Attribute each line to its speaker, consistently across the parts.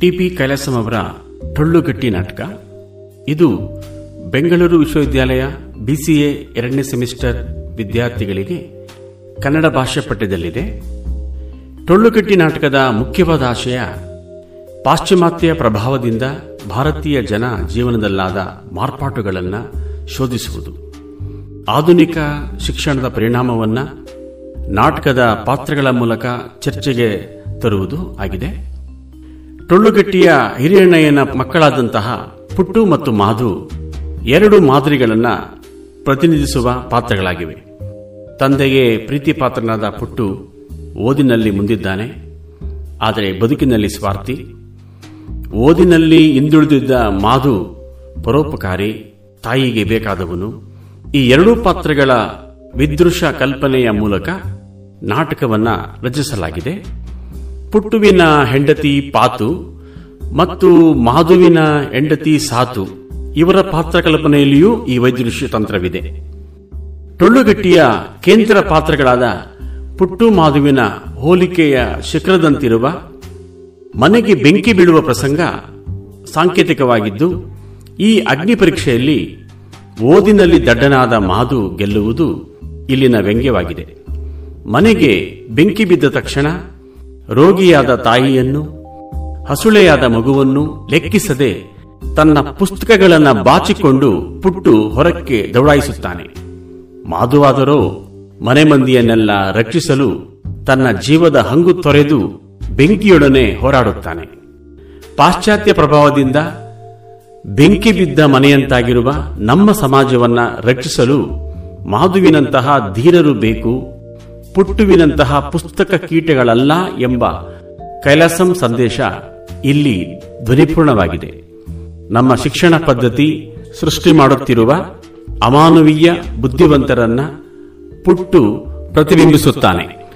Speaker 1: TP Kailasam ಅವರ ಟೊಳ್ಳುಗಟ್ಟಿ ನಾಟಕ. ಇದು ಬೆಂಗಳೂರು ವಿಶ್ವವಿದ್ಯಾಲಯ ಬಿಸಿಎ ಎರಡನೇ ಸೆಮಿಸ್ಟರ್ ವಿದ್ಯಾರ್ಥಿಗಳಿಗೆ ಕನ್ನಡ ಭಾಷೆ ಪಠ್ಯದಲ್ಲಿದೆ. ಟೊಳ್ಳುಗಟ್ಟಿ ನಾಟಕದ ಮುಖ್ಯವಾದ ಆಶಯ ಪಾಶ್ಚಿಮಾತ್ಯ ಪ್ರಭಾವದಿಂದ ಭಾರತೀಯ ಜನ ಜೀವನದಲ್ಲಾದ ಮಾರ್ಪಾಟುಗಳನ್ನು ಶೋಧಿಸುವುದು. ಆಧುನಿಕ ಶಿಕ್ಷಣದ ಪರಿಣಾಮವನ್ನು ನಾಟಕದ ಪಾತ್ರಗಳ ಮೂಲಕ ಚರ್ಚೆಗೆ ತರುವುದು ಆಗಿದೆ. ಟೊಳ್ಳುಗಟ್ಟಿಯ ಹಿರಿಯಣ್ಣಯ್ಯನ ಮಕ್ಕಳಾದಂತಹ ಪುಟ್ಟು ಮತ್ತು ಮಾಧು ಎರಡು ಮಾದರಿಗಳನ್ನು ಪ್ರತಿನಿಧಿಸುವ ಪಾತ್ರಗಳಾಗಿವೆ. ತಂದೆಗೆ ಪ್ರೀತಿ ಪಾತ್ರನಾದ ಪುಟ್ಟು ಓದಿನಲ್ಲಿ ಮುಂದಿದ್ದಾನೆ. ಆದರೆ ಬದುಕಿನಲ್ಲಿ ಸ್ವಾರ್ಥಿ. ಓದಿನಲ್ಲಿ ಹಿಂದುಳಿದಿದ್ದ ಮಾಧು ಪರೋಪಕಾರಿ, ತಾಯಿಗೆ ಬೇಕಾದವನು. ಈ ಎರಡೂ ಪಾತ್ರಗಳ ವಿದೃಶ ಕಲ್ಪನೆಯ ಮೂಲಕ ನಾಟಕವನ್ನು ರಚಿಸಲಾಗಿದೆ. ಪುಟ್ಟುವಿನ ಹೆಂಡತಿ ಪಾತು ಮತ್ತು ಮಾಧುವಿನ ಹೆಂಡತಿ ಸಾತು. ಇವರ ಪಾತ್ರ ಕಲ್ಪನೆಯಲ್ಲಿಯೂ ಈ ವೈದೃಶ್ಯ ತಂತ್ರವಿದೆ. ಟೊಳ್ಳುಗಟ್ಟಿಯ ಕೇಂದ್ರ ಪಾತ್ರಗಳಾದ ಪುಟ್ಟು ಮಾಧುವಿನ ಹೋಲಿಕೆಯ ಶಿಖರದಂತಿರುವ, ಮನೆಗೆ ಬೆಂಕಿ ಬೀಳುವ ಪ್ರಸಂಗ ಸಾಂಕೇತಿಕವಾಗಿದ್ದು, ಈ ಅಗ್ನಿ ಪರೀಕ್ಷೆಯಲ್ಲಿ ಓದಿನಲ್ಲಿ ದಡ್ಡನಾದ ಮಾಧು ಗೆಲ್ಲುವುದು ಇಲ್ಲಿನ ವ್ಯಂಗ್ಯವಾಗಿದೆ. ಮನೆಗೆ ಬೆಂಕಿ ಬಿದ್ದ ತಕ್ಷಣ ರೋಗಿಯಾದ ತಾಯಿಯನ್ನು, ಹಸುಳೆಯಾದ ಮಗುವನ್ನು ಲೆಕ್ಕಿಸದೆ ತನ್ನ ಪುಸ್ತಕಗಳನ್ನು ಬಾಚಿಕೊಂಡು ಪುಟ್ಟು ಹೊರಕ್ಕೆ ದೌಡಾಯಿಸುತ್ತಾನೆ. ಮಾಧುವಾದರೋ ಮನೆ ಮಂದಿಯನ್ನೆಲ್ಲ ರಕ್ಷಿಸಲು ತನ್ನ ಜೀವದ ಹಂಗು ತೊರೆದು ಬೆಂಕಿಯೊಡನೆ ಹೋರಾಡುತ್ತಾನೆ. ಪಾಶ್ಚಾತ್ಯ ಪ್ರಭಾವದಿಂದ ಬೆಂಕಿ ಬಿದ್ದ ಮನೆಯಂತಾಗಿರುವ ನಮ್ಮ ಸಮಾಜವನ್ನ ರಕ್ಷಿಸಲು ಮಾಧುವಿನಂತಹ ಧೀರರು ಬೇಕು ಪುಟ್ಟುವಿನಂತಹ ಪುಸ್ತಕ ಕೀಟಗಳಲ್ಲ ಎಂಬ ಕೈಲಾಸಂ ಸಂದೇಶ ಇಲ್ಲಿ ಧ್ವನಿಪೂರ್ಣವಾಗಿದೆ. ನಮ್ಮ ಶಿಕ್ಷಣ ಪದ್ಧತಿ, ಸೃಷ್ಟಿ ಮಾಡುತ್ತಿರುವ ಅಮಾನವೀಯ ಬುದ್ಧಿವಂತರನ್ನ ಪುಟ್ಟು ಪ್ರತಿಬಿಂಬಿಸುತ್ತಾನೆ.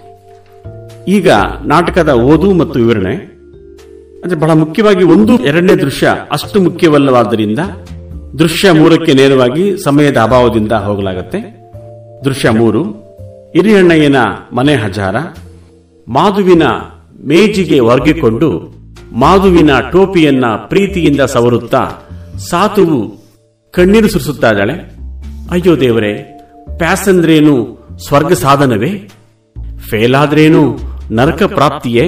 Speaker 1: ಈಗ ನಾಟಕದ ಓದು ಮತ್ತು ವಿವರಣೆ. ಅಂದ್ರೆ ಬಹಳ ಮುಖ್ಯವಾಗಿ ಒಂದು, ಎರಡನೇ ದೃಶ್ಯ ಅಷ್ಟು ಮುಖ್ಯವಲ್ಲವಾದ್ದರಿಂದ ದೃಶ್ಯ ಮೂರಕ್ಕೆ ನೇರವಾಗಿ ಸಮಯದ ಅಭಾವದಿಂದ ಹೋಗಲಾಗುತ್ತೆ. ದೃಶ್ಯ ಮೂರು ಹಿರಿಯಣ್ಣಯ್ಯನ ಮನೆ ಹಜಾರ, ಮಾಧುವಿನ ಮೇಜಿಗೆ ಒರಗಿಕೊಂಡು ಮಾಧುವಿನ ಟೋಪಿಯನ್ನ ಪ್ರೀತಿಯಿಂದ ಸವರುತ್ತಾ ಸಾತುವು ಕಣ್ಣೀರು ಸುರಿಸುತ್ತಾ ಇದ್ದಾಳೆ ಅಯ್ಯೋ ದೇವರೇ ಪ್ಯಾಸ್ ಅಂದ್ರೇನು ಸ್ವರ್ಗ ಸಾಧನವೇ? ಫೇಲ್ ಆದ್ರೇನು ನರಕ ಪ್ರಾಪ್ತಿಯೇ?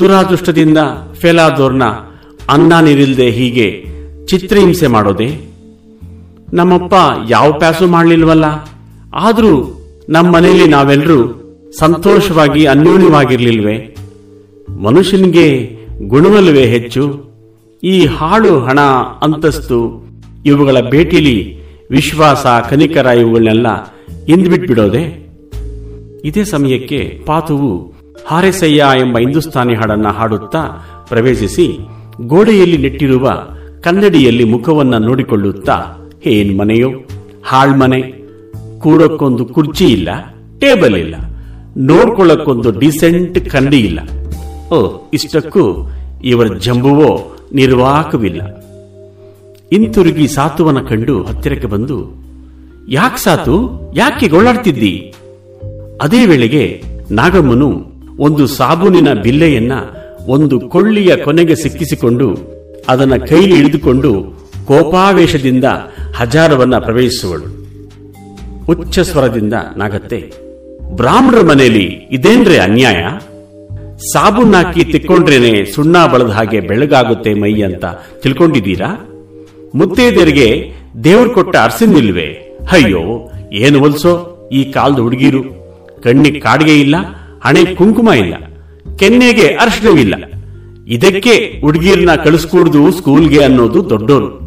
Speaker 1: ದುರಾದೃಷ್ಟದಿಂದ ಫೇಲ್ ಆದೋರ್ನ ಅನ್ನ ನೀರಿಲ್ದೆ ಹೀಗೆ ಚಿತ್ರಹಿಂಸೆ ಮಾಡೋದೆ? ನಮ್ಮಪ್ಪ ಯಾವ ಪ್ಯಾಸು ಮಾಡಲಿಲ್ವಲ್ಲ? ಆದ್ರೂ ನಮ್ಮ ಮನೆಯಲ್ಲಿ ನಾವೆಲ್ಲರೂ ಸಂತೋಷವಾಗಿ ಅನ್ಯೋನ್ಯವಾಗಿರ್ಲಿಲ್ವೇ? ಮನುಷ್ಯನಿಗೆ ಗುಣವಲ್ಲವೇ ಹೆಚ್ಚು? ಈ ಹಾಳು ಹಣ, ಅಂತಸ್ತು, ಇವುಗಳ ಭೇಟಿಲಿ ವಿಶ್ವಾಸ, ಕನಿಕರ ಇವುಗಳನ್ನೆಲ್ಲ ಇಂದ್ಬಿಟ್ಬಿಡೋದೆ ಇದೇ ಸಮಯಕ್ಕೆ ಪಾತುವು ಹಾರೆಸಯ್ಯ ಎಂಬ ಹಿಂದೂಸ್ತಾನಿ ಹಾಡನ್ನ ಹಾಡುತ್ತಾ ಪ್ರವೇಶಿಸಿ ಗೋಡೆಯಲ್ಲಿ ನೆಟ್ಟಿರುವ ಕನ್ನಡಿಯಲ್ಲಿ ಮುಖವನ್ನ ನೋಡಿಕೊಳ್ಳುತ್ತಾ ಏನ್ ಮನೆಯೋ ಹಾಳ್ಮನೆ ಕೂಡಕ್ಕೊಂದು ಕುರ್ಚಿ ಇಲ್ಲ, ಟೇಬಲ್ ಇಲ್ಲ, ನೋಡ್ಕೊಳ್ಳಕ್ಕೊಂದು ಡಿಸೆಂಟ್ ಕಂಡಿ ಇಲ್ಲ. ಓ, ಇಷ್ಟಕ್ಕೂ ಇವರ ಜಂಬುವೋ ನಿರ್ವಾಹಕವಿಲ್ಲ ಇಂತಿರುಗಿ ಸಾತುವನ ಕಂಡು ಹತ್ತಿರಕ್ಕೆ ಬಂದು, ಯಾಕೆ ಸಾತು? ಯಾಕೆ ಗೋಳಾಡ್ತಿದ್ದಿ ಅದೇ ವೇಳೆಗೆ ನಾಗಮ್ಮನು ಒಂದು ಸಾಬೂನಿನ ಬಿಲ್ಲೆಯನ್ನ ಒಂದು ಕೊಳ್ಳಿಯ ಕೊನೆಗೆ ಸಿಕ್ಕಿಸಿಕೊಂಡು ಅದನ್ನ ಕೈಲಿ ಇಳಿದುಕೊಂಡು ಕೋಪಾವೇಶದಿಂದ ಹಜಾರವನ್ನ ಪ್ರವೇಶಿಸುವಳು. ಉಚ್ಚ ಸ್ವರದಿಂದ ನಾಗತ್ತೆ. ಬ್ರಾಹ್ಮಣರ ಮನೆಯಲ್ಲಿ ಇದೇನ್ರೆ ಅನ್ಯಾಯ? ಸಾಬೂನ್ ಹಾಕಿ ತಿಕ್ಕೊಂಡ್ರೇನೆ ಸುಣ್ಣ ಬಳದ ಹಾಗೆ ಬೆಳಗಾಗುತ್ತೆ ಮೈ ಅಂತ ತಿಳ್ಕೊಂಡಿದ್ದೀರಾ? ಮುತ್ತೈದೆಯರಿಗೆ ದೇವ್ರು ಕೊಟ್ಟ ಅರ್ಸಿಂದಿಲ್ವೆ ಅಯ್ಯೋ, ಏನು ಹೊಲ್ಸೋ? ಈ ಕಾಲದ ಹುಡುಗಿರು. ಕಣ್ಣಿಗೆ ಕಾಡಿಗೆ ಇಲ್ಲ, ಹಣೆ ಕುಂಕುಮ ಇಲ್ಲ, ಕೆನ್ನೆಗೆ ಅರ್ಶನವಿಲ್ಲ ಇದಕ್ಕೆ ಹುಡುಗಿರನ್ನ ಕಳಿಸ್ಕೂಡ್ದು ಸ್ಕೂಲ್ಗೆ ಅನ್ನೋದು ದೊಡ್ಡೋರು.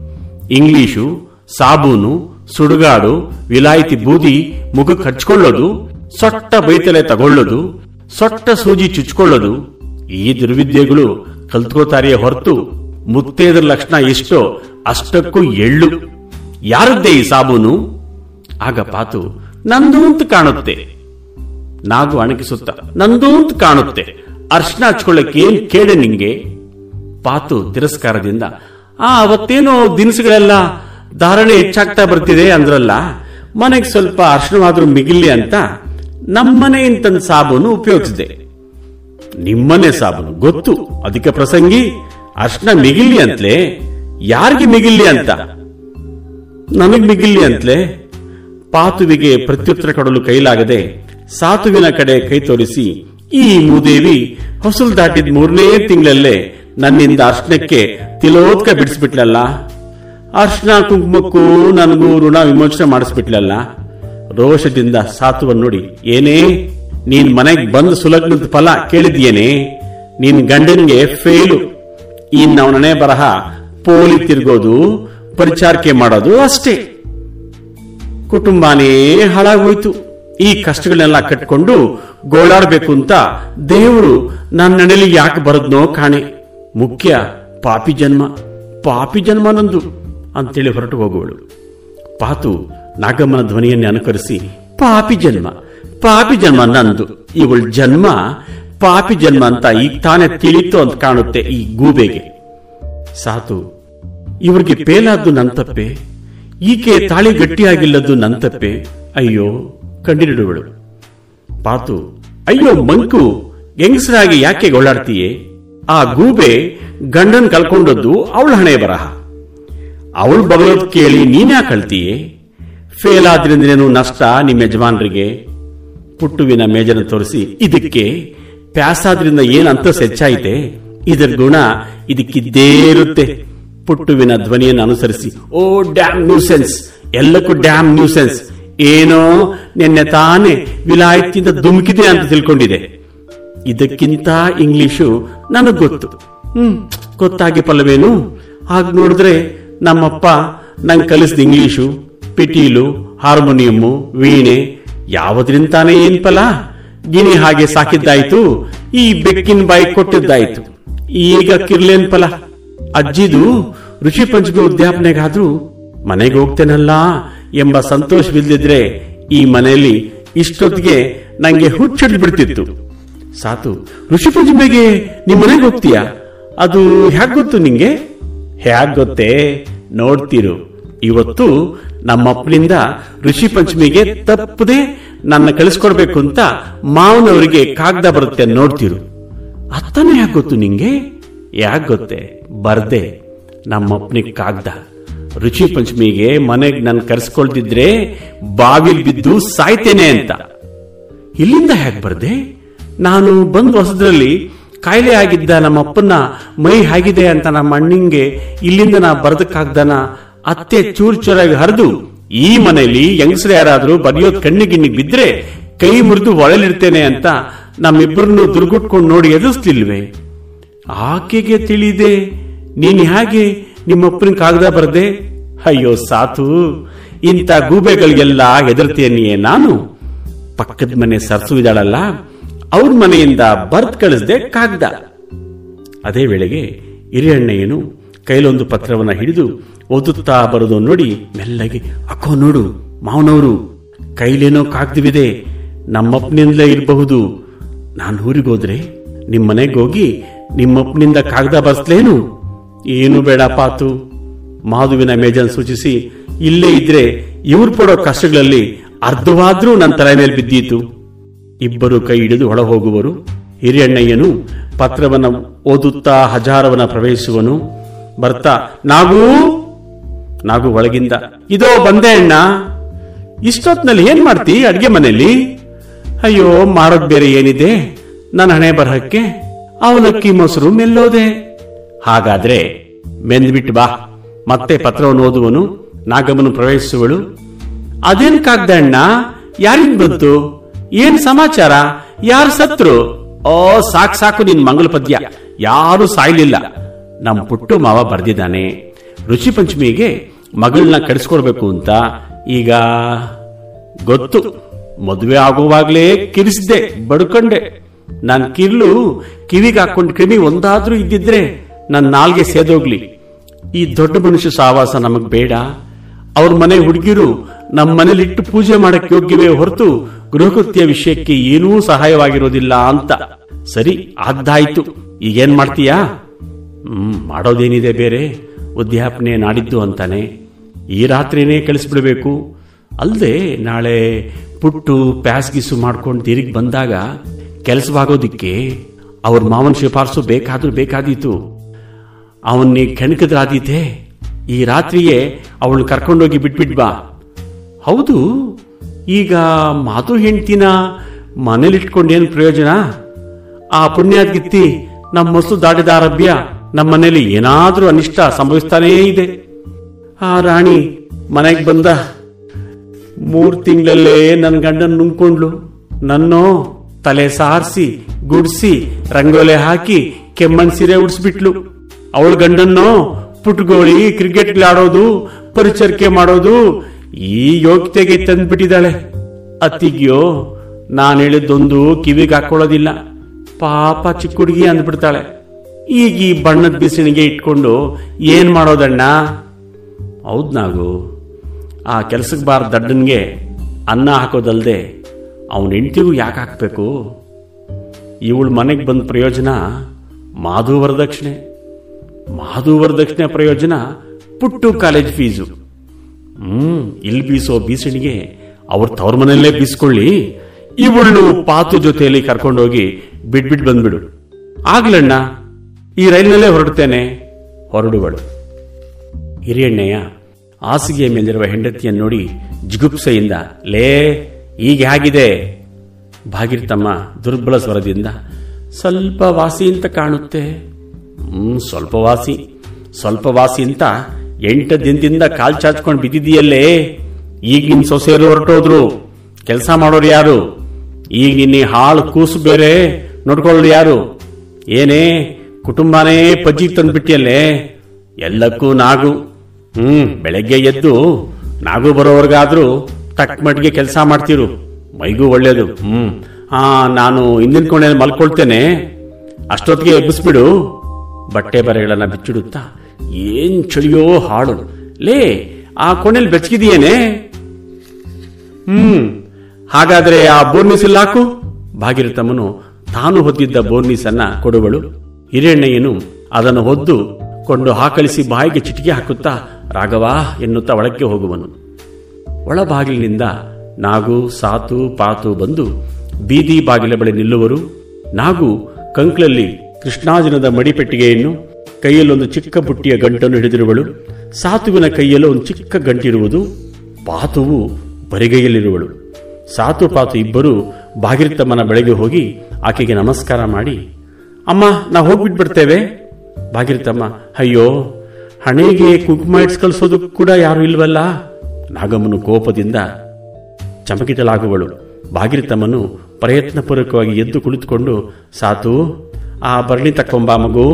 Speaker 1: ಇಂಗ್ಲಿಷು, ಸಾಬೂನು ಸುಡುಗಾಡು, ವಿಲಾಯಿತಿ ಬೂದಿ, ಮುಗು ಕಚ್ಕೊಳ್ಳೋದು, ಸೊಟ್ಟ ಬೈತಲೆ ತಗೊಳ್ಳೋದು, ಸೊಟ್ಟ ಸೂಜಿ ಚುಚ್ಕೊಳ್ಳೋದು, ಈ ದುರ್ವಿದ್ಯೆಗಳು ಕಲ್ತ್ಕೋತಾರೆಯೇ ಹೊರತು ಮುತ್ತೇದರ ಲಕ್ಷಣ ಎಷ್ಟೋ ಅಷ್ಟಕ್ಕೂ ಎಳ್ಳು. ಯಾರದ್ದೇ ಈ ಸಾಬೂನು? ಆಗ ಪಾತು ನಂದು ಅಂತ ಕಾಣುತ್ತೆ. ನಾಗು ಅಣಕಿಸುತ್ತ ನಂದು ಅಂತ ಕಾಣುತ್ತೆ. ಅರ್ಶನ ಹಚ್ಕೊಳ್ಳಕ್ಕೆ ಏನ್ ಕೇಳೆ ನಿಂಗೆ? ಪಾತು ತಿರಸ್ಕಾರದಿಂದ, ಆ, ಅವತ್ತೇನೋ ದಿನಸುಗಳೆಲ್ಲ ಧಾರಣೆ ಹೆಚ್ಚಾಗ್ತಾ ಬರ್ತಿದೆ ಅಂದ್ರಲ್ಲ, ಮನೆಗೆ ಸ್ವಲ್ಪ ಅರ್ಶನವಾದ್ರೂ ಮಿಗಿಲಿ ಅಂತ ನಮ್ಮನೆ ಇಂತಂದ್ ಸಾಬೂನು ಉಪಯೋಗಿಸಿದೆ ನಿಮ್ಮನೆ ಸಾಬೂನು, ಗೊತ್ತು, ಅದಕ್ಕೆ ಪ್ರಸಂಗಿ, ಅರ್ಶನ ಮಿಗಿಲಿ ಅಂತಲೇ, ಯಾರಿಗೆ ಮಿಗಿಲಿ ಅಂತ? ನನಗ್ ಮಿಗಿಲಿ ಅಂತಲೇ, ಪಾತುವಿಗೆ ಪ್ರತ್ಯುತ್ತರ ಕೊಡಲು ಕೈಲಾಗದೆ ಸಾತುವಿನ ಕಡೆ ಕೈ ತೋರಿಸಿ, ಈ ಮೂದೇವಿ ಹೊಸಲು ದಾಟಿದ ಮೂರನೇ ತಿಂಗಳಲ್ಲೇ ನನ್ನಿಂದ ಅರ್ಶನಕ್ಕೆ ತಿಲೋತ್ಕ ಬಿಡಿಸ್ಬಿಟ್ಲಲ್ಲ? ಅರ್ಶನ ಕುಂಕುಮಕ್ಕೂ ನನಗೂ ಋಣ ವಿಮೋಚನೆ ಮಾಡಿಸ್ಬಿಟ್ಲಲ್ಲ, ರೋಷದಿಂದ ಸಾತ್ವ ನೋಡಿ, ಏನೇ, ನೀನ್ ಮನೆಗ್ ಬಂದು ಸುಲಗ್ನದ ಫಲ ಕೇಳಿದ್ಯೇನೆ, ನಿನ್ ಗಂಡನಿಗೆ ಫೇಲು. ಇನ್ನು ಅವನೇ ಬರಹ ಪೋಲಿ ತಿರ್ಗೋದು, ಪರಿಚಾರಕೆ ಮಾಡೋದು ಅಷ್ಟೇ. ಕುಟುಂಬನೇ ಹಾಳಾಗೋಯ್ತು. ಈ ಕಷ್ಟಗಳನ್ನೆಲ್ಲ ಕಟ್ಕೊಂಡು ಗೋಳಾಡ್ಬೇಕು ಅಂತ ದೇವರು ನನ್ನ ನಡೆಲಿ ಯಾಕೆ ಬರದ್ನೋ ಕಾಣೆ. ಮುಖ್ಯ ಪಾಪಿ ಜನ್ಮ. ಪಾಪಿ ಜನ್ಮ ನಂದು. ಅಂತೇಳಿ ಹೊರಟು ಹೋಗುವಳು. ಪಾತು ನಾಗಮ್ಮನ ಧ್ವನಿಯನ್ನೇ ಅನುಕರಿಸಿ, ಪಾಪಿ ಜನ್ಮ ಪಾಪಿ ಜನ್ಮ ನಂದು, ಇವಳ ಜನ್ಮ ಪಾಪಿ ಜನ್ಮ ಅಂತ ಈಗ ತಾನೇ ತಿಳಿತು ಅಂತ ಕಾಣುತ್ತೆ ಈ ಗೂಬೆಗೆ. ಸಾತು, ಇವರಿಗೆ ಪೇಲಾದ್ದು ನಂತಪ್ಪೆ ತಪ್ಪೆ ಈಕೆ ತಾಳಿ ಗಟ್ಟಿಯಾಗಿಲ್ಲದ್ದು ನನ್ನ ತಪ್ಪೆ ಅಯ್ಯೋ ಕಂಡಿಡುವಳು ಪಾತು, ಅಯ್ಯೋ, ಮಂಕು, ಹೆಂಗಸರಾಗಿ ಯಾಕೆ ಗೊಳ್ಳಾಡ್ತೀಯೇ? ಆ ಗೂಬೆ ಗಂಡನ್ ಕಳ್ಕೊಂಡದ್ದು ಅವಳ ಹಣೆ ಬರಹ. ಅವಳು ಬಗಲೋದು ಕೇಳಿ ನೀನ್ಯಾಕೆ ಕಳ್ತೀಯೇ ಫೇಲ್ ಆದ್ರಿಂದೇನು ನಷ್ಟ? ನಿಮ್ಮ ಯಜಮಾನರಿಗೆ ಪುಟ್ಟುವಿನ ಮೇಜನ ತೋರಿಸಿ, ಇದಕ್ಕೆ ಪ್ಯಾಸಾದ್ರಿಂದ ಏನಂತ ಹೆಚ್ಚಾಯಿತೆ? ಇದರ ಗುಣ ಇದಕ್ಕಿದ್ದೇ ಇರುತ್ತೆ. ಪುಟ್ಟುವಿನ ಧ್ವನಿಯನ್ನು ಅನುಸರಿಸಿ, ಓ, ಡ್ಯಾಮ್ ನ್ಯೂಸೆನ್ಸ್, ಎಲ್ಲಕ್ಕೂ ಡ್ಯಾಮ್ ನ್ಯೂಸೆನ್ಸ್. ಏನೋ ನಿನ್ನೆ ತಾನೇ ವಿಲಾಯತ್ತಿಂದ ಧುಮುಕಿದೆ ಅಂತ ತಿಳ್ಕೊಂಡಿದೆ. ಇದಕ್ಕಿಂತ ಇಂಗ್ಲಿಷು ನನಗ್ ಗೊತ್ತು. ಹ್ಮ್, ಗೊತ್ತಾಗಿ ಪಲ್ಲವೇನು? ಹಾಗ ನೋಡಿದ್ರೆ ನಮ್ಮಪ್ಪ ನಂಗೆ ಕಲಿಸಿದ ಇಂಗ್ಲೀಷು ಪಿಟೀಲು, ಹಾರ್ಮೋನಿಯಮ್ಮು, ವೀಣೆ ಯಾವದ್ರಿಂದ ತಾನೇ ಏನ್ ಫಲ ಗಿಣಿ ಹಾಗೆ ಸಾಕಿದ್ದಾಯ್ತು, ಈ ಬೆಕ್ಕಿನ ಬಾಯಿ ಕೊಟ್ಟಿದ್ದಾಯ್ತು. ಈಗ ಕಿರ್ಲೇನ್ ಅಜ್ಜಿದು ಋಷಿ ಪಂಚಮಿ ಉದ್ಯಾಪನೆಗಾದ್ರೂ ಮನೆಗೆ ಹೋಗ್ತೇನಲ್ಲ ಎಂಬ ಸಂತೋಷವಿಲ್ಲದಿದ್ರೆ ಈ ಮನೆಯಲ್ಲಿ ಇಷ್ಟೊತ್ತಿಗೆ ನಂಗೆ ಹುಚ್ಚಿಡ್ ಬಿಡ್ತಿತ್ತು. ಸಾತು, ಋಷಿ ಪಂಚಮಿಗೆ ನಿಮ್ ಮನೆಗೆ ಹೋಗ್ತೀಯಾ? ಅದು ಹ್ಯಾಗ್ ಗೊತ್ತು ನಿಂಗೆ? ಹ್ಯಾಗ್ ಗೊತ್ತೇ? ನೋಡ್ತಿರು. ಇವತ್ತು ನಮ್ಮಪ್ಪನಿಂದ ಋಷಿ ಪಂಚಮಿಗೆ ತಪ್ಪದೆ ನನ್ನ ಕಳಿಸ್ಕೊಡ್ಬೇಕು ಅಂತ ಮಾವನವರಿಗೆ ಕಾಗದ ಬರುತ್ತೆ ನೋಡ್ತಿರು. ಅತ್ತನೇ ಯಾಕೆ ಗೊತ್ತು ನಿಂಗೆ? ಯಾಕೆ ಗೊತ್ತೆ? ಬರ್ದೆ. ನಮ್ಮಪ್ಪನಿಗೆ ಕಾಗ್ದ. ರುಚಿ ಪಂಚಮಿಗೆ ಮನೆಗೆ ನನ್ನ ಕರೆಸ್ಕೊಳ್ತಿದ್ರೆ ಬಾವಿಲ್ ಬಿದ್ದು ಸಾಯ್ತೇನೆ ಅಂತ. ಇಲ್ಲಿಂದ ಹೇಗೆ ಬರ್ದೆ? ನಾನು ಬಂದು ಹೊಸದ್ರಲ್ಲಿ ಕಾಯಿಲೆ ಆಗಿದ್ದ ನಮ್ಮ ಅಪ್ಪನ ಮೈ ಹಾಗಿದೆ ಅಂತ ನಮ್ಮ ಅಣ್ಣಿಂಗೆ ಇಲ್ಲಿಂದ ನಾ ಬರದಕ್ಕಾಗ್ದನ ಅತ್ತೆ ಚೂರ್ ಚೂರಾಗಿ ಹರಿದು, ಈ ಮನೆಯಲ್ಲಿ ಯಂಗ್ಸ್ರು ಯಾರಾದ್ರೂ ಬದಿಯೋದ್ ಕಣ್ಣಿಗಿಣ್ಣಿಗೆ ಬಿದ್ರೆ ಕೈ ಮುರಿದು ಒಳಲಿರ್ತೇನೆ ಅಂತ ನಮ್ಮಿಬ್ಬರನ್ನು ದುರ್ಗುಟ್ಕೊಂಡು ನೋಡಿ ಎದುರಿಸ್ತಿಲ್ವೆ ಆಕೆಗೆ ತಿಳಿದೆ. ನೀನ್ ಹೇಗೆ ನಿಮ್ಮಪ್ಪನ ಕಾಗದ ಬರದೆ? ಅಯ್ಯೋ ಸಾತು, ಇಂಥ ಗೂಬೆಗಳಿಗೆಲ್ಲ ಹೆದರ್ತೇನೆಯೇ ನಾನು? ಪಕ್ಕದ ಮನೆ ಸರ್ಸು ಇದ್ದಾಳಲ್ಲ ಅವ್ರ ಮನೆಯಿಂದ ಬರ್ತ್ ಕಳಿಸ್ದೆ ಕಾಗ್ದ. ಅದೇ ವೇಳೆಗೆ ಹಿರಿಯಣ್ಣಯ್ಯನು ಕೈಲೊಂದು ಪತ್ರವನ್ನ ಹಿಡಿದು ಓದುತ್ತಾ ಬರೋದು ನೋಡಿ ಮೆಲ್ಲಗೆ, ಅಕ್ಕೋ ನೋಡು, ಮಾವನವರು, ಕೈಲೇನೋ ಕಾಗ್ದವಿದೆ, ನಮ್ಮಪ್ಪನಿಂದಲೇ ಇರಬಹುದು. ನಾನು ಊರಿಗೋದ್ರೆ ನಿಮ್ಮ ಮನೆಗೆ ಹೋಗಿ ನಿಮ್ಮಪ್ಪನಿಂದ ಕಾಗ್ದ ಬರ್ಸ್ಲೇನು? ಏನು ಬೇಡ ಪಾತು. ಮಾಧುವಿನ ಮೇಜನ್ ಸೂಚಿಸಿ, ಇಲ್ಲೇ ಇದ್ರೆ ಇವ್ರು ಪಡೋ ಕಷ್ಟಗಳಲ್ಲಿ ಅರ್ಧವಾದ್ರೂ ನನ್ನ ತಲೆ ಮೇಲೆ ಬಿದ್ದೀತು. ಇಬ್ಬರು ಕೈ ಹಿಡಿದು ಹೊಳ ಹೋಗುವರು ಹಿರಿಯಣ್ಣಯ್ಯನು ಪತ್ರವನ್ನು ಓದುತ್ತಾ ಹಜಾರವನ ಪ್ರವೇಶಿಸುವನು. ಬರ್ತಾ, ನಾಗೂ, ನಾಗು ಒಳಗಿಂದ. ಇದೋ ಬಂದೆ ಅಣ್ಣ. ಇಷ್ಟೊತ್ನಲ್ಲಿ ಏನ್ ಮಾಡ್ತಿ ಅಡ್ಗೆ ಮನೆಯಲ್ಲಿ? ಅಯ್ಯೋ ಮಾಡೋದ್ ಬೇರೆ ಏನಿದೆ. ನನ್ನ ಹಣೆ ಬರಹಕ್ಕೆ. ಅವಲಕ್ಕಿ ಮೊಸರು ಮೆಲ್ಲೋದೆ. ಹಾಗಾದ್ರೆ ಮೆಂದ್ಬಿಟ್ಟು ಬಾ. ಮತ್ತೆ ಪತ್ರವನ್ನು ಓದುವನು, ನಾಗಮ್ಮನು ಪ್ರವೇಶಿಸುವಳು. ಅದೇನ್ ಕಾಗ್ದ ಅಣ್ಣ? ಯಾರಿಗ್ ಬಂತು? ಏನ್ ಸಮಾಚಾರ? ಯಾರು ಸತ್ರು? ಓ, ಸಾಕ್ ಸಾಕು ನಿನ್ ಮಂಗಲ ಪದ್ಯ. ಯಾರು ಸಾಯ್ಲಿಲ್ಲ. ನಮ್ ಪುಟ್ಟು ಮಾವ ಬರ್ದಿದ್ದಾನೆ. ಋಷಿ ಪಂಚಮಿಗೆ ಮಗಳನ್ನ ಕಡಿಸ್ಕೊಡ್ಬೇಕು ಅಂತ ಈಗ ಗೊತ್ತು. ಮದುವೆ ಆಗುವಾಗ್ಲೇ ಕಿರಿಸಿದ್ದೆ, ಬಡ್ಕೊಂಡೆ. ನನ್ ಕಿರ್ಲು ಕಿವಿಗೆ ಹಾಕೊಂಡ್ ಕ್ರಿಮಿ ಒಂದಾದ್ರೂ ಇದ್ದಿದ್ರೆ ನನ್ ನಾಲ್ಗೆ ಸೇದೋಗ್ಲಿ. ಈ ದೊಡ್ಡ ಮನುಷ್ಯ ಸಹವಾಸ ನಮಗ್ ಬೇಡ. ಅವ್ರ ಮನೆ ಹುಡುಗಿರು ನಮ್ಮ ಮನೇಲಿಟ್ಟು ಪೂಜೆ ಮಾಡಕ್ಕೆ ಯೋಗ್ಯವೇ ಹೊರತು ಗೃಹಕೃತ್ಯ ವಿಷಯಕ್ಕೆ ಏನೂ ಸಹಾಯವಾಗಿರೋದಿಲ್ಲ ಅಂತ. ಸರಿ, ಆಗ್ದಾಯ್ತು. ಈಗೇನ್ ಮಾಡ್ತೀಯಾ? ಹ್ಮ್, ಮಾಡೋದೇನಿದೆ ಬೇರೆ. ಉದ್ಯಾಪನೆ ನಾಡಿದ್ದು ಅಂತಾನೆ. ಈ ರಾತ್ರಿನೇ ಕಳಿಸ್ಬಿಡ್ಬೇಕು. ಅಲ್ಲದೆ ನಾಳೆ ಪುಟ್ಟು ಪ್ಯಾಸ್ಗಿಸು ಮಾಡ್ಕೊಂಡು ತಿರುಗಿ ಬಂದಾಗ ಕೆಲಸವಾಗೋದಿಕ್ಕೆ ಅವ್ರ ಮಾವನ ಶಿಫಾರಸು ಬೇಕಾದ್ರೂ ಬೇಕಾದೀತು. ಅವನ್ನೇ ಕೆಣಕದ್ರಾದೀತೆ. ಈ ರಾತ್ರಿಯೇ ಅವಳು ಕರ್ಕೊಂಡೋಗಿ ಬಿಟ್ಬಿಟ್ ಬಾ. ಹೌದು. ಈಗ ಮಾತು ಹೆಂಡ್ತಿನ ಮನೇಲಿಟ್ಕೊಂಡೇನು ಪ್ರಯೋಜನ? ಆ ಪುಣ್ಯಾದ್ಗಿತ್ತಿ ನಮ್ಮ ಮಸು ದಾಟಿದ ಆರಭ್ಯ ನಮ್ಮ ಮನೇಲಿ ಏನಾದರೂ ಅನಿಷ್ಟ ಸಂಭವಿಸ್ತಾನೇ ಇದೆ. ಆ ರಾಣಿ ಮನೆಗೆ ಬಂದ. ಮೂರು ತಿಂಗಳಲ್ಲೇ ನನ್ನ ಗಂಡನ ನುಂಗ್ಕೊಂಡ್ಲು ನನ್ನೋ ತಲೆ ಸಾರಿಸಿ, ಗುಡಿಸಿ, ರಂಗೋಲೆ ಹಾಕಿ, ಕೆಮ್ಮಣ್ ಸೀರೆ ಉಡ್ಸ್ಬಿಟ್ಲು. ಅವಳ ಗಂಡನ್ನೋ ಪುಟ್ಗೋಳಿ ಕ್ರಿಕೆಟ್ ಆಡೋದು, ಪರಿಚರ್ಕೆ ಮಾಡೋದು ಈ ಯೋಗ್ಯತೆಗೆ ತಂದ್ಬಿಟ್ಟಿದ್ದಾಳೆ. ಅತ್ತಿಗ್ಯೋ ನಾನು ಹೇಳಿದ್ದೊಂದು ಕಿವಿಗೆ ಹಾಕೊಳ್ಳೋದಿಲ್ಲ. ಪಾಪ ಚಿಕ್ಕ ಹುಡುಗಿ ಅಂದ್ಬಿಡ್ತಾಳೆ. ಈಗ ಈ ಬಣ್ಣದ ಬಿಸಿಣಿಗೆ ಇಟ್ಕೊಂಡು ಏನ್ ಮಾಡೋದಣ್ಣ? ಹೌದ್ ಆ ಕೆಲಸಕ್ಕೆ ಬಾರ ದಡ್ಡನ್ಗೆ ಅನ್ನ ಹಾಕೋದಲ್ದೆ ಅವನ ಹೆಂಡತಿಗೂ ಯಾಕೆ ಹಾಕ್ಬೇಕು? ಇವಳು ಮನೆಗೆ ಬಂದ ಪ್ರಯೋಜನ ಮಾಧು ವರದಕ್ಷಿಣೆ ಮಾಧು ವರದಕ್ಷಿಣೆ ಪ್ರಯೋಜನ ಪುಟ್ಟು ಕಾಲೇಜ್ ಫೀಸು. ಹ್ಮ್, ಇಲ್ಲಿ ಬೀಸೋ ಬೀಸಣಿಗೆ ಅವ್ರ ತವ್ರ ಮನೆಯಲ್ಲೇ ಬೀಸ್ಕೊಳ್ಳಿ. ಇವಳು ಪಾತು ಜೊತೆಯಲ್ಲಿ ಕರ್ಕೊಂಡೋಗಿ ಬಿಟ್ಬಿಟ್ ಬಂದ್ಬಿಡು. ಆಗ್ಲಣ್ಣ ಈ ರೈಲಿನಲ್ಲೇ ಹೊರಡ್ತೇನೆ. ಹೊರಡುವಳು. ಹಿರಿಯಣ್ಣಯ್ಯ, ಹಾಸಿಗೆಯ ಮೇಲಿರುವ ಹೆಂಡತಿಯನ್ನು ನೋಡಿ ಜಿಗುಪ್ಸೆಯಿಂದ, ಲೇ ಈಗ ಹೇಗಿದೆ ಭಾಗಿರ್ತಮ್ಮ ದುರ್ಬಲ ಸ್ವರದಿಂದ, ಸ್ವಲ್ಪ ವಾಸಿ ಅಂತ ಕಾಣುತ್ತೆ. ಹ್ಮ್, ಸ್ವಲ್ಪ ವಾಸಿ ಸ್ವಲ್ಪ ವಾಸಿ ಅಂತ ಎಂಟು ದಿನದಿಂದ ಕಾಲ್ ಚಾಚ್ಕೊಂಡು ಬಿದ್ದಿದೆಯಲ್ಲೇ ಈಗ ಸೊಸೆಯರು ಹೊರಟೋದ್ರು. ಕೆಲಸ ಮಾಡೋರು ಯಾರು? ಈಗ ನಿನ್ನ ಹಾಳು ಕೂಸು ಬೇರೆ ನೋಡ್ಕೊಳ್ಳೋರು ಯಾರು? ಏನೇ? ಕುಟುಂಬನೇ ಪಜ್ಜಿಗೆ ತಂದ್ಬಿಟ್ಟಿಯಲ್ಲೇ? ಎಲ್ಲಕ್ಕೂ ನಾಗು. ಹ್ಮ್, ಬೆಳಗ್ಗೆ ಎದ್ದು ನಾಗು ಬರೋವರೆಗಾದ್ರೂ ತಕ್ಕ ಮಟ್ಟಿಗೆ ಕೆಲಸ ಮಾಡ್ತಿರು. ಮೈಗೂ ಒಳ್ಳೇದು. ಹ್ಮ್. ಆ, ನಾನು ಹಿಂದಿನ ಕೋಣೆಯಲ್ಲಿ ಮಲ್ಕೊಳ್ತೇನೆ. ಅಷ್ಟೊತ್ತಿಗೆ ಎಬ್ಬಿಸ್ಬಿಡು. ಬಟ್ಟೆ ಬರೆಗಳನ್ನ ಬಿಚ್ಚಿಡುತ್ತಾ ಏನ್ ಚಳಿಯೋ ಹಾಡು. ಲೇ, ಆ ಕೊನೆಯಲ್ಲಿ ಬೆಚ್ಚಗಿದೆಯೇನೆ ಹ್ಮ್, ಹಾಗಾದ್ರೆ ಆ ಬೋರ್ನಿಸ್ ಭಾಗಿರತಮ್ಮನು ತಾನು ಹೊದ್ದಿದ್ದ ಬೋರ್ನಿಸ್ ಕೊಡುವಳು. ಹಿರಣ್ಣಯ್ಯನು ಅದನ್ನು ಹೊದ್ದು ಕೊಂಡು ಹಾಕಳಿಸಿ ಬಾಯಿಗೆ ಚಿಟಿಕೆ ಹಾಕುತ್ತಾ ರಾಘವ ಎನ್ನುತ್ತಾ ಒಳಕ್ಕೆ ಹೋಗುವನು. ಒಳಬಾಗಿಲಿನಿಂದ ನಾಗು, ಸಾತು, ಪಾತು ಬಂದು ಬೀದಿ ಬಾಗಿಲ ಬಳಿ ನಿಲ್ಲುವರು. ನಾಗು ಕಂಕ್ಲಲ್ಲಿ ಕೃಷ್ಣಾಜನದ ಮಡಿಪೆಟ್ಟಿಗೆಯನ್ನು ಕೈಯಲ್ಲೊಂದು ಚಿಕ್ಕ ಬುಟ್ಟಿಯ ಗಂಟನ್ನು ಹಿಡಿದಿರುವಳು. ಸಾತುವಿನ ಕೈಯಲ್ಲೂ ಒಂದು ಚಿಕ್ಕ ಗಂಟಿರುವುದು. ಪಾತುವು ಬರಿಗೈಯಲ್ಲಿರುವಳು. ಸಾತು ಪಾತು ಇಬ್ಬರು ಭಾಗಿರ್ತಮ್ಮನ ಬೆಳಗ್ಗೆ ಹೋಗಿ ಆಕೆಗೆ ನಮಸ್ಕಾರ ಮಾಡಿ, ಅಮ್ಮ, ನಾವು ಹೋಗ್ಬಿಟ್ಟು ಬಿಡ್ತೇವೆ ಭಾಗಿರ್ತಮ್ಮ ಅಯ್ಯೋ, ಹಣೆಗೆ ಕುಂಕುಮ ಇಟ್ಸ್ ಕಳಿಸೋದು ಕೂಡ ಯಾರು ಇಲ್ವಲ್ಲ? ನಾಗಮ್ಮನು ಕೋಪದಿಂದ ಚಮಕಿತಲಾಗುವಳು ಭಾಗಿರ್ತಮ್ಮನು ಪ್ರಯತ್ನಪೂರ್ವಕವಾಗಿ ಎದ್ದು ಕುಳಿತುಕೊಂಡು, ಸಾತು, ಆ ಭರಣಿ ತಕ್ಕೊಂಬ ಮಗು.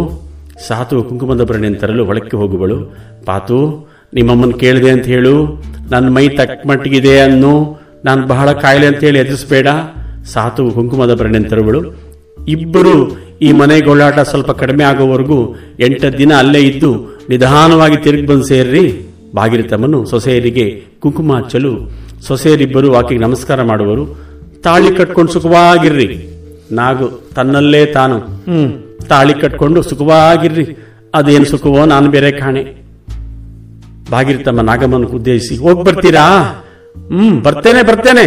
Speaker 1: ಸಾತು ಕುಂಕುಮದ ಭರಣಿಯನ್ನು ತರಲು ಒಳಕ್ಕೆ ಹೋಗುವಳು. ಪಾತು ನಿಮ್ಮಮ್ಮನ ಕೇಳಿದೆ ಅಂತ ಹೇಳು. ನನ್ನ ಮೈ ತಕ್ಕ ಮಟ್ಟಿಗಿದೆ ಅನ್ನು. ನಾನು ಬಹಳ ಕಾಯಿಲೆ ಅಂತ ಹೇಳಿ ಎದುರಿಸಬೇಡ. ಸಾತು ಕುಂಕುಮದ ಭರಣಿಯನ್ನು ತರುವಳು. ಇಬ್ಬರು ಈ ಮನೆ ಗೊಳ್ಳಾಟ ಸ್ವಲ್ಪ ಕಡಿಮೆ ಆಗೋವರೆಗೂ ಎಂಟ ದಿನ ಅಲ್ಲೇ ಇದ್ದು ನಿಧಾನವಾಗಿ ತಿರುಗಿ ಬಂದು ಸೇರ್ರಿ. ಬಾಗಿರತಮ್ಮನು ಸೊಸೆಯರಿಗೆ ಕುಂಕುಮ ಹಚ್ಚಲು ಸೊಸೆಯರಿಬ್ಬರು ಆಕೆಗೆ ನಮಸ್ಕಾರ ಮಾಡುವರು. ತಾಳಿ ಕಟ್ಕೊಂಡು ಸುಖವಾಗಿರ್ರಿ. ನಾಗು ತನ್ನಲ್ಲೇ ತಾನು. ಹ್ಮ್. ತಾಳಿ ಕಟ್ಕೊಂಡು ಸುಖವಾಗಿರ್ರಿ. ಅದೇನು ಸುಖವೋ ನಾನು ಬೇರೆ ಕಾಣೆ. ಭಾಗಿರ್ತಮ್ಮ ನಾಗಮ್ಮನ ಉದ್ದೇಶಿಸಿ, ಹೋಗಿ ಬರ್ತೀರಾ? ಹ್ಮ್, ಬರ್ತೇನೆ ಬರ್ತೇನೆ.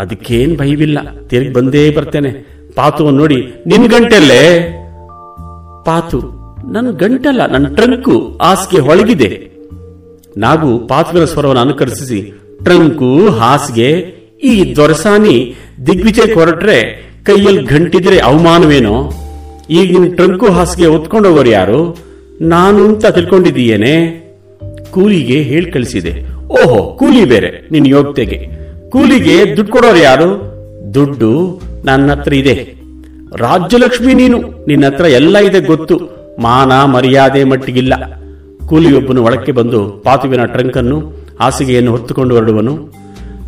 Speaker 1: ಅದಕ್ಕೇನು ಭಯವಿಲ್ಲ. ತಿರುಗಿ ಬಂದೇ ಬರ್ತೇನೆ. ಪಾತುವನ್ನು ನೋಡಿ, ನಿನ್ ಗಂಟೆಲ್ಲೇ ಪಾತು ನನ್ನ ಗಂಟಲ್ಲ ನನ್ನ ಟ್ರಂಕು ಹಾಸಿಗೆ ಹೊಳಗಿದೆ. ನಾವು ಪಾತುವಿನ ಸ್ವರವನ್ನು ಅನುಕರಿಸಿ ಟ್ರಂಕು, ಹಾಸಿಗೆ, ಈ ದೊರಸಾನಿ ದಿಗ್ವಿಜಯಕ್ಕೆ ಹೊರಟ್ರೆ ಕೈಯಲ್ಲಿ ಗಂಟಿದ್ರೆ ಅವಮಾನವೇನೋ? ಈಗ ನಿನ್ ಟ್ರಂಕು ಹಾಸಿಗೆ ಹೊತ್ಕೊಂಡೋಗೋರು ಯಾರು? ನಾನು ಅಂತ ತಿಳ್ಕೊಂಡಿದ್ದೀಯೇನೆ? ಕೂಲಿಗೆ ಹೇಳಿ ಕಳಿಸಿದೆ. ಓಹೋ, ಕೂಲಿ ಬೇರೆ, ನಿನ್ನ ಯೋಗ್ಯತೆಗೆ. ಕೂಲಿಗೆ ದುಡ್ಡು ಕೊಡೋರು ಯಾರು? ದುಡ್ಡು ನನ್ನ ಹತ್ರ ಇದೆ. ರಾಜ್ಯಲಕ್ಷ್ಮಿ ನೀನು, ನಿನ್ನ ಹತ್ರ ಎಲ್ಲ ಇದೆ ಗೊತ್ತು. ಮಾನ ಮರ್ಯಾದೆ ಮಟ್ಟಿಗಿಲ್ಲ. ಕೂಲಿಯೊಬ್ಬನು ಒಳಕ್ಕೆ ಬಂದು ಪಾತುವಿನ ಟ್ರಂಕ್ ಅನ್ನು ಹಾಸಿಗೆಯನ್ನು ಹೊತ್ತುಕೊಂಡು ಹೊರಡುವನು.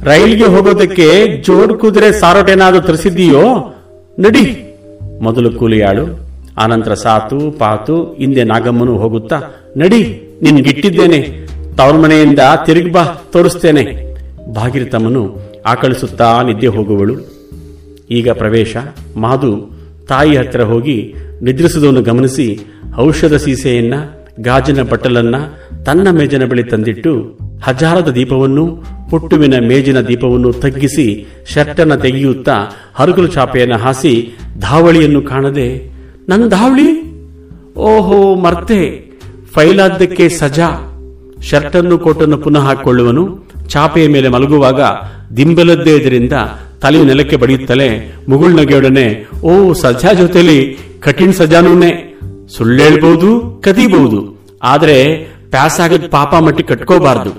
Speaker 1: ರೈಲ್ಗೆ ಹೋಗೋದಕ್ಕೆ ಜೋಡ್ ಕುದುರೆ ಸಾರೋಟೇನಾದ್ರೂ ತರಿಸಿದ್ದೀಯೋ? ನಡಿ. ಮೊದಲು ಕೂಲಿಯಾಳು, ಆನಂತರ ಸಾತು, ಪಾತು, ಹಿಂದೆ ನಾಗಮ್ಮನು ಹೋಗುತ್ತಾ, ನಡಿ, ನಿನ್ಗಿಟ್ಟಿದ್ದೇನೆ, ತವರ ಮನೆಯಿಂದ ತಿರುಗಿ ಬಾ, ತೋರಿಸ್ತೇನೆ. ಭಾಗಿರತಮ್ಮನು ಆಕಳಿಸುತ್ತಾ ನಿದ್ದೆ ಹೋಗುವಳು. ಈಗ ಪ್ರವೇಶ ಮಾಧು ತಾಯಿ ಹತ್ತಿರ ಹೋಗಿ ನಿದ್ರಿಸುವುದನ್ನು ಗಮನಿಸಿ ಔಷಧ ಸೀಸೆಯನ್ನ, ಗಾಜಿನ ಬಟ್ಟಲನ್ನ ತನ್ನ ಮೇಜನ ಬಳಿ ತಂದಿಟ್ಟು ಹಜಾರದ ದೀಪವನ್ನು ಪುಟ್ಟುವಿನ ಮೇಜಿನ ದೀಪವನ್ನು ತಗ್ಗಿಸಿ ಶರ್ಟನ್ನ ತೆಗೆಯುತ್ತಾ ಹರುಗಲು ಚಾಪೆಯನ್ನು ಹಾಸಿ ಧಾವಳಿಯನ್ನು ಕಾಣದೆ, ನನ್ನ ಧಾವಳಿ? ಓಹೋ, ಮರ್ತೆ! ಫೈಲಾದ್ದಕ್ಕೆ ಸಜಾ! ಶರ್ಟನ್ನು ಕೋಟನ್ನು ಪುನಃ ಹಾಕಿಕೊಳ್ಳುವನು. ಚಾಪೆಯ ಮೇಲೆ ಮಲಗುವಾಗ ದಿಂಬಲದ್ದೇ ಇದರಿಂದ ತಲೆ ನೆಲಕ್ಕೆ ಬಡಿಯುತ್ತಲೇ ಮುಗುಳ್ನಗೆಯೊಡನೆ ಓ ಸಜಾ ಜೊತೆಲಿ ಕಠಿಣ ಸಜಾನೂನೆ! ಸುಳ್ಳೇಳ್ಬಹುದು ಕದೀಬಹುದು ಆದರೆ ಪ್ಯಾಸ್ ಆಗದ್ ಪಾಪ ಮಟ್ಟಿ ಕಟ್ಕೋಬಾರದು.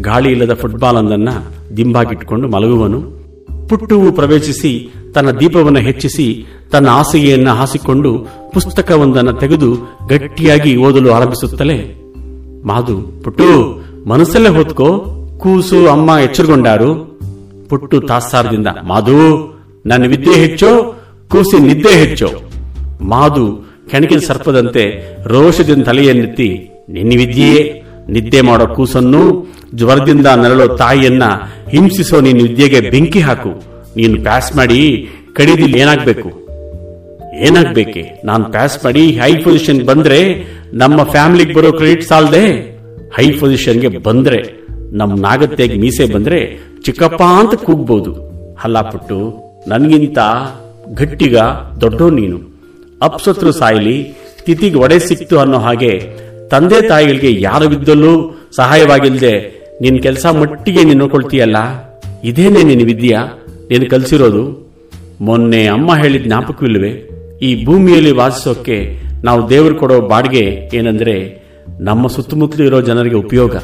Speaker 1: ಗಾಳಿ ಇಲ್ಲದ ಫುಟ್ಬಾಲ್ ಒಂದನ್ನ ದಿಂಬಾಗಿಟ್ಕೊಂಡು ಮಲಗುವನು. ಪುಟ್ಟುವು ಪ್ರವೇಶಿಸಿ ತನ್ನ ದೀಪವನ್ನು ಹೆಚ್ಚಿಸಿ ತನ್ನ ಹಾಸಿಗೆಯನ್ನ ಹಾಸಿಕೊಂಡು ಪುಸ್ತಕವೊಂದನ್ನು ತೆಗೆದು ಗಟ್ಟಿಯಾಗಿ ಓದಲು ಆರಂಭಿಸುತ್ತಲೇ, ಮಾಧು, ಪುಟ್ಟು, ಮನಸ್ಸಲ್ಲೇ ಹೊತ್ಕೋ, ಕೂಸು ಅಮ್ಮ ಎಚ್ಚರಗೊಂಡಾರು? ಪುಟ್ಟು ತಾತ್ಸಾರದಿಂದ, ಮಾಧು, ನನ್ನ ವಿದ್ಯೆ ಹೆಚ್ಚೋ ಕೂಸಿ ನಿದ್ದೆ ಹೆಚ್ಚೋ? ಮಾಧು ಕೆಣಕಿನ ಸರ್ಪದಂತೆ ರೋಷದಿಂದ ತಲೆಯನ್ನೆತ್ತಿ, ನಿನ್ನ ವಿದ್ಯೆಯೇ? ನಿದ್ದೆ ಮಾಡೋ ಕೂಸನ್ನು ಜ್ವರದಿಂದ ನರಳೋ ತಾಯಿಯನ್ನ ಹಿಂಸಿಸೋ ನೀನು ವಿದ್ಯೆಗೆ ಬೆಂಕಿ ಹಾಕು. ನೀನು ಪ್ಯಾಸ್ ಮಾಡಿ ಕಡಿದಿಲ್ಲ ಏನಾಗಬೇಕು? ಏನಾಗಬೇಕೆ? ನಾನು ಪ್ಯಾಸ್ ಮಾಡಿ ಹೈ ಪೊಸಿಷನ್ ಬಂದ್ರೆ ನಮ್ಮ ಫ್ಯಾಮಿಲಿಗೆ ಬರೋ ಕ್ರೆಡಿಟ್ ಸಾಲದೆ? ಹೈ ಪೊಸಿಷನ್ಗೆ ಬಂದ್ರೆ ನಮ್ಮ ನಾಗತ್ತೆಗೆ ಮೀಸೆ ಬಂದ್ರೆ ಚಿಕ್ಕಪ್ಪ ಅಂತ ಕೂಗ್ಬೋದು. ಹಲ್ಲಾಪುಟ್ಟು ಪುಟ್ಟು, ನನಗಿಂತ ಗಟ್ಟಿಗ ದೊಡ್ಡೋ ನೀನು. ಅಪ್ಸತ್ರು ಸಾಯಿಲಿ, ತಿಥಿಗೆ ಒಡೆ ಸಿಕ್ತು ಅನ್ನೋ ಹಾಗೆ ತಂದೆ ತಾಯಿಗಳಿಗೆ ಯಾರು ಬಿದ್ದಲ್ಲೂ ಸಹಾಯವಾಗಿಲ್ಲದೆ ನಿನ್ನ ಕೆಲಸ ಮಟ್ಟಿಗೆ ನೀನು ನೋಡ್ಕೊಳ್ತೀಯಲ್ಲ? ಇದೇನೆ ನಿನ್ನ ವಿದ್ಯಾ? ನೀನು ಕಲಿಸಿರೋದು? ಮೊನ್ನೆ ಅಮ್ಮ ಹೇಳಿದ ಜ್ಞಾಪಕವಿಲ್ವೇ ಈ ಭೂಮಿಯಲ್ಲಿ ವಾಸಿಸೋಕೆ ನಾವು ದೇವರು ಕೊಡೋ ಬಾಡಿಗೆ ಏನಂದ್ರೆ ನಮ್ಮ ಸುತ್ತಮುತ್ತಲು ಇರೋ ಜನರಿಗೆ ಉಪಯೋಗ.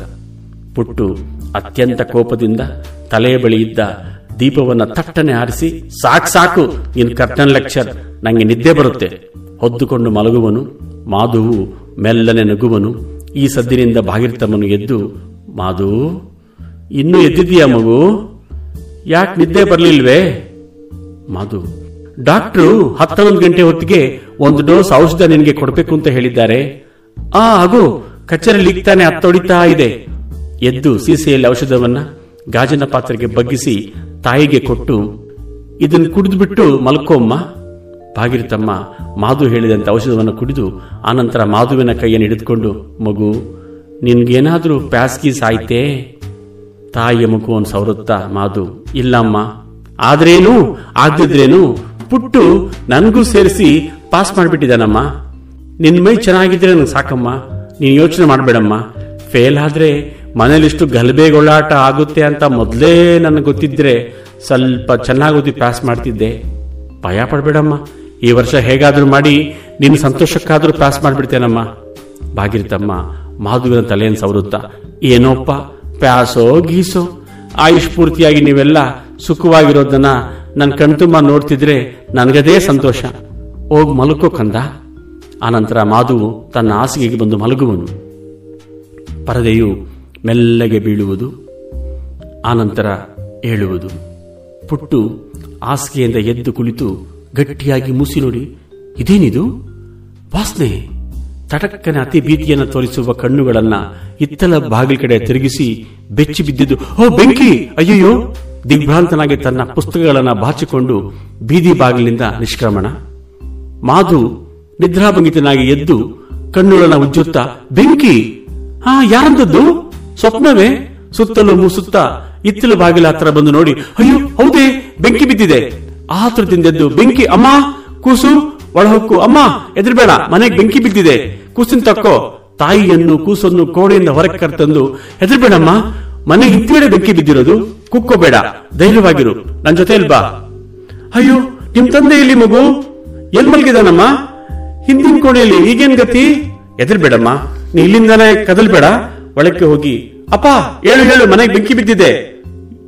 Speaker 1: ಪುಟ್ಟು ಅತ್ಯಂತ ಕೋಪದಿಂದ ತಲೆಯ ಬಳಿ ಇದ್ದ ದೀಪವನ್ನು ತಟ್ಟನೆ ಆರಿಸಿ, ಸಾಕು ಸಾಕು ನಿನ್ನ ಕರ್ಟನ್ ಲೆಕ್ಚರ್ ನಂಗೆ ನಿದ್ದೆ ಬರುತ್ತೆ. ಹೊದ್ದುಕೊಂಡು ಮಲಗುವನು, ಮಾಧುವು ಮೆಲ್ಲನೆ ನಗುವನು. ಈ ಸದ್ದಿನಿಂದ ಭಾಗಿರ್ತಮ್ಮನು ಎದ್ದು, ಮಾಧು, ಇನ್ನೂ ಎದ್ದಿದ್ದೀಯಾ ಮಗು? ಯಾಕೆ ನಿದ್ದೆ ಬರಲಿಲ್ವೇ? ಮಾಧು, ಡಾಕ್ಟ್ರು ಹತ್ತೊಂದು ಗಂಟೆ ಹೊತ್ತಿಗೆ ಒಂದು ಡೋಸ್ ಔಷಧ ನಿನಗೆ ಕೊಡಬೇಕು ಅಂತ ಹೇಳಿದ್ದಾರೆ. ಆ ಹಾಗೂ ಕಚೇರಿ ಲಿಗ್ತಾನೆ ಹತ್ತೊಡಿತಾ ಇದೆ. ಎದ್ದು ಸೀಸೆಯಲ್ಲಿ ಔಷಧವನ್ನ ಗಾಜಿನ ಪಾತ್ರೆಗೆ ಬಗ್ಗಿಸಿ ತಾಯಿಗೆ ಕೊಟ್ಟು ಇದನ್ನು ಕುಡಿದ್ಬಿಟ್ಟು ಮಲ್ಕೋಮ್ಮ. ಭಾಗಿರತಮ್ಮ ಮಾಧು ಹೇಳಿದಂತೆ ಔಷಧವನ್ನು ಕುಡಿದು ಆನಂತರ ಮಾಧುವಿನ ಕೈಯನ್ನು ಹಿಡಿದುಕೊಂಡು, ಮಗು, ನಿನ್ಗೇನಾದರೂ ಪ್ಯಾಸ್ಗೀಸ್ ಆಯ್ತೇ ತಾಯಿಯ ಮುಖವನ್ನು ಸವರುತ್ತಾ ಮಾಧು ಇಲ್ಲಮ್ಮ. ಆದ್ರೇನು? ಆಗದಿದ್ರೇನು ಪುಟ್ಟು ನನಗೂ ಸೇರಿಸಿ ಪಾಸ್ ಮಾಡಿಬಿಟ್ಟಿದ್ದಾನಮ್ಮ. ನಿನ್ನ ಮೈ ಚೆನ್ನಾಗಿದ್ರೆ ನನಗೆ ಸಾಕಮ್ಮ. ನೀನು ಯೋಚನೆ ಮಾಡಬೇಡಮ್ಮ. ಫೇಲ್ ಆದರೆ ಮನೇಲಿಷ್ಟು ಗಲಭೆಗೊಳ್ಳಾಟ ಆಗುತ್ತೆ ಅಂತ ಮೊದಲೇ ನನಗೆ ಗೊತ್ತಿದ್ರೆ ಸ್ವಲ್ಪ ಚೆನ್ನಾಗಿ ಓದಿ ಪಾಸ್ ಮಾಡ್ತಿದ್ದೆ. ಭಯ ಪಡ್ಬೇಡಮ್ಮ. ಈ ವರ್ಷ ಹೇಗಾದ್ರೂ ಮಾಡಿ ನಿನ್ನ ಸಂತೋಷಕ್ಕಾದ್ರೂ ಪಾಸ್ ಮಾಡಿಬಿಡ್ತೇನಮ್ಮ. ಭಾಗಿರ್ತಮ್ಮ ಮಾಧುವಿನ ತಲೆಯನ್ನು ಸವರುತ್ತ, ಏನೋಪ್ಪ, ಪ್ಯಾಸೋ ಗೀಸೋ, ಆಯುಷ್ ಪೂರ್ತಿಯಾಗಿ ನೀವೆಲ್ಲ ಸುಖವಾಗಿರೋದನ್ನ ನನ್ನ ಕಣ್ತುಂಬ ನೋಡ್ತಿದ್ರೆ ನನಗದೇ ಸಂತೋಷ. ಹೋಗ್ ಮಲಕೋ ಕಂದ. ಆನಂತರ ಮಾಧು ತನ್ನ ಹಾಸಿಗೆಗೆ ಬಂದು ಮಲಗುವನು. ಪರದೆಯು ಮೆಲ್ಲಗೆ ಬೀಳುವುದು, ಆನಂತರ ಹೇಳುವುದು ಪುಟ್ಟು ಹಾಸಿಗೆಯಿಂದ ಎದ್ದು ಕುಳಿತು ಗಟ್ಟಿಯಾಗಿ ಮುಸಿ ನೋಡಿ, ಇದೇನಿದು? ವಾಸನೆ. ತಟಕ್ಕನೆ ಅತಿ ಭೀತಿಯನ್ನು ತೋರಿಸುವ ಕಣ್ಣುಗಳನ್ನ ಇತ್ತಲ ಬಾಗಿಲ ಕಡೆ ತಿರುಗಿಸಿ ಬೆಚ್ಚಿ ಬಿದ್ದಿದ್ದು, ಓ, ಬೆಂಕಿ! ಅಯ್ಯಯ್ಯೋ! ದಿಗ್ಭ್ರಾಂತನಾಗಿ ತನ್ನ ಪುಸ್ತಕಗಳನ್ನ ಬಾಚಿಕೊಂಡು ಬೀದಿ ಬಾಗಿಲಿಂದ ನಿಷ್ಕ್ರಮಣ. ಮಾಧು ನಿದ್ರಾಭಂಗಿತನಾಗಿ ಎದ್ದು ಕಣ್ಣುಗಳನ್ನ ಉಜ್ಜುತ್ತಾ, ಬೆಂಕಿ! ಹಾ ಯಾರಂದದ್ದು ಸ್ವಪ್ನವೇ? ಸುತ್ತಲೂ ಮೂಸುತ್ತಾ ಇತ್ತಲು ಬಾಗಿಲ ಹತ್ರ ಬಂದು ನೋಡಿ, ಅಯ್ಯೋ, ಹೌದೇ, ಬೆಂಕಿ ಬಿದ್ದಿದೆ. ಆತುರದಿಂದೆದ್ದು ಬೆಂಕಿ, ಅಮ್ಮ, ಕೂಸು, ಒಳಹೊಕ್ಕು, ಅಮ್ಮ ಎದುರ್ಬೇಡ ಮನೆಗೆ ಬೆಂಕಿ ಬಿದ್ದಿದೆ. ಕೂಸಿನ ತಕ್ಕೋ, ತಾಯಿಯನ್ನು ಕೂಸನ್ನು ಕೋಣೆಯಿಂದ ಹೊರಕ್ಕೆ ಕರ್ತಂದು, ಹೆದರ್ಬೇಡಮ್ಮ, ಮನೆ ಇತ್ತೇಳೆ ಬೆಂಕಿ ಬಿದ್ದಿರೋದು, ಕುಕ್ಕೋಬೇಡ, ಧೈರ್ಯವಾಗಿರು, ನನ್ ಜೊತೆ ಬಾ. ಅಯ್ಯೋ, ನಿಮ್ ತಂದೆ ಇಲ್ಲಿ ಮಗು? ಎಲ್ ಮಲ್ಗಿದಾನಮ್ಮ? ಹಿಂದಿನ ಕೋಣೆಯಲ್ಲಿ ಈಗೇನ್ ಗತಿ? ಎದರ್ಬೇಡಮ್ಮ ನೀ ಇಲ್ಲಿಂದಾನೆ ಕದಲ್ಬೇಡ, ಒಳಕ್ಕೆ ಹೋಗಿ. ಅಪ್ಪ, ಹೇಳು ಹೇಳು, ಮನೆಗೆ ಬೆಂಕಿ ಬಿದ್ದಿದೆ.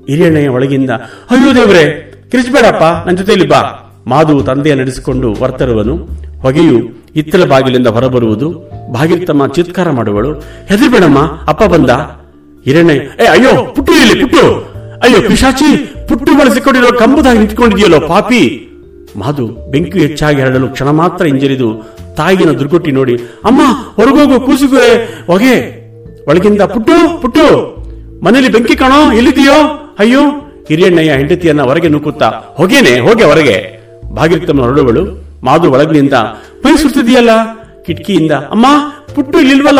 Speaker 1: ಹಿರಿಯಣ್ಣೆಯ ಒಳಗಿಂದ, ಅಯ್ಯೋ ದೇವ್ರೆ ಕಿರಿಸ್ಬೇಡಪ್ಪ ನನ್ನ ಜೊತೆಯಲ್ಲಿ ಬಾ. ಮಾಧು ತಂದೆಯ ನಡೆಸಿಕೊಂಡು ಹೊರತರುವನು ಹೊಗೆಯು ಇತ್ತಲ ಬಾಗಿಲಿಂದ ಹೊರಬರುವುದು. ಬಾಗಿಲು ತಮ್ಮ ಚಿತ್ಕಾರ ಮಾಡುವಳು. ಹೆದರ್ಬೇಡಮ್ಮ ಅಪ್ಪ ಬಂದ. ಹಿರಣ್ಯ, ಏ, ಅಯ್ಯೋ, ಪುಟ್ಟು ಇಲ್ಲಿ ಪುಟ್ಟು. ಅಯ್ಯೋ, ಪಿಶಾಚಿ, ಪುಟ್ಟು ಬಳಸಿಕೊಂಡಿರೋ ಕಂಬದಾಗಿ ನಿಂತ್ಕೊಂಡಿದೆಯಲ್ಲೋ ಪಾಪಿ. ಮಾಧು ಬೆಂಕಿ ಹೆಚ್ಚಾಗಿ ಹರಡಲು ಕ್ಷಣ ಮಾತ್ರ ಹಿಂಜರಿದು ತಾಯಿಗಿನ ದುರ್ಗೊಟ್ಟಿ ನೋಡಿ, ಅಮ್ಮ, ಹೊರಗೋಗು ಕೂಸುಗುರೆ ಹೊಗೆ. ಒಳಗಿಂದ ಪುಟ್ಟು ಪುಟ್ಟು. ಮನೇಲಿ ಬೆಂಕಿ ಕಾಣೋ ಎಲ್ಲಿದೆಯೋ ಅಯ್ಯೋ ಹಿರಿಯಣ್ಣಯ್ಯ ಹೆಂಡತಿಯನ್ನ ಹೊರಗೆ ನೂಕುತ್ತಾ ಹೊಗೇನೆ, ಹೋಗೆ ಹೊರಗೆ. ಭಾಗಿರ್ತಮ್ಮ ಹೊರಡುವಳು, ಮಾದು ಒಳಗಿನಿಂದ ಮೈ ಸುತ್ತಿದೆಯಲ್ಲ ಕಿಟಕಿಯಿಂದ, ಅಮ್ಮ, ಪುಟ್ಟು ಇಲ್ಲಿಲ್ವಲ್ಲ?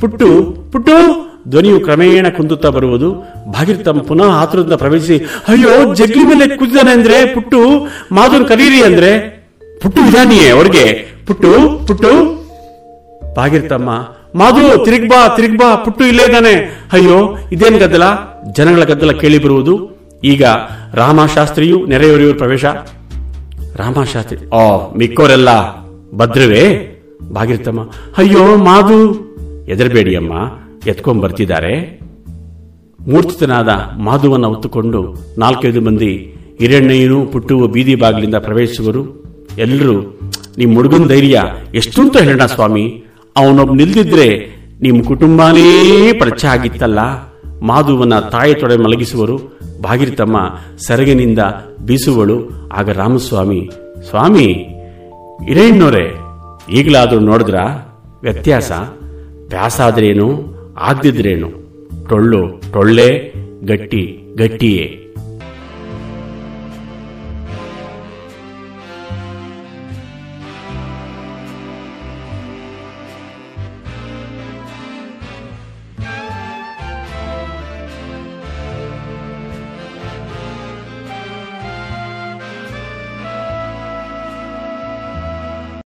Speaker 1: ಪುಟ್ಟು ಪುಟ್ಟು. ಧ್ವನಿಯು ಕ್ರಮೇಣ ಕುಂದುತ್ತಾ ಬರುವುದು. ಭಾಗಿರ್ತಮ್ಮ ಪುನಃ ಆತುರದಿಂದ ಪ್ರವೇಶಿಸಿ, ಅಯ್ಯೋ, ಜಗ್ಲಿ ಮೇಲೆ ಕುದಿದಾನೆ ಅಂದ್ರೆ, ಪುಟ್ಟು ಮಾಧುನ್ ಕರೀರಿ ಅಂದ್ರೆ. ಪುಟ್ಟು ಇದಾನಿಯೇ ಅವ್ರಿಗೆ ಪುಟ್ಟು ಪುಟ್ಟು. ಭಾಗಿರ್ತಮ್ಮ ಮಾಧು ತಿರುಗ್ಬಾ ತಿರುಗ್ಬಾ, ಪುಟ್ಟು ಇಲ್ಲೇ ಇದ್ದಾನೆ. ಅಯ್ಯೋ, ಇದೇನ್ ಗದ್ದಲ? ಜನಗಳ ಗದ್ದಲ ಕೇಳಿ ಬರುವುದು. ಈಗ ರಾಮಶಾಸ್ತ್ರಿಯು ನೆರೆಯವರಿಯವರು ಪ್ರವೇಶ. ರಾಮಶಾಸ್ತ್ರಿ ಓ ಮಿಕ್ಕೋರೆಲ್ಲ ಭದ್ರವೇ? ಬಾಗಿರ್ತಮ್ಮ ಅಯ್ಯೋ ಮಾಧು ಎದರಬೇಡಿ ಅಮ್ಮ, ಎತ್ಕೊಂಡ್ ಬರ್ತಿದ್ದಾರೆ. ಮೂರ್ತಿತನಾದ ಮಾಧುವನ್ನು ಹೊತ್ತುಕೊಂಡು ನಾಲ್ಕೈದು ಮಂದಿ ಹಿರಣ್ಣಯ್ಯನು ಪುಟ್ಟುವ ಬೀದಿ ಬಾಗಿಲಿಂದ ಪ್ರವೇಶಿಸುವರು. ಎಲ್ಲರೂ ನಿಮ್ಮ ಹುಡುಗನ ಧೈರ್ಯ ಎಷ್ಟು ಅಂತ ಹೇಳೋಣ ಸ್ವಾಮಿ? ಅವನೊಬ್ಬ ನಿಲ್ದಿದ್ರೆ ನಿಮ್ಮ ಕುಟುಂಬನೇ ಪರಿಚಯ ಆಗಿತ್ತಲ್ಲ? ಮಾಧುವನ ತಾಯಿ ತೊಡೆ ಮಲಗಿಸುವರು. ಭಾಗಿರತಮ್ಮ ಸೆರಗಿನಿಂದ ಬೀಸುವಳು. ಆಗ ರಾಮಸ್ವಾಮಿ, ಸ್ವಾಮಿ ಹಿರೇಣ್ಣೋರೆ ಈಗಲಾದರೂ ನೋಡಿದ್ರ? ವ್ಯತ್ಯಾಸ. ಪ್ಯಾಸಾದ್ರೇನು ಆಗ್ದಿದ್ರೇನು? ಟೊಳ್ಳು, ಟೊಳ್ಳೆ, ಗಟ್ಟಿ, ಗಟ್ಟಿಯೇ.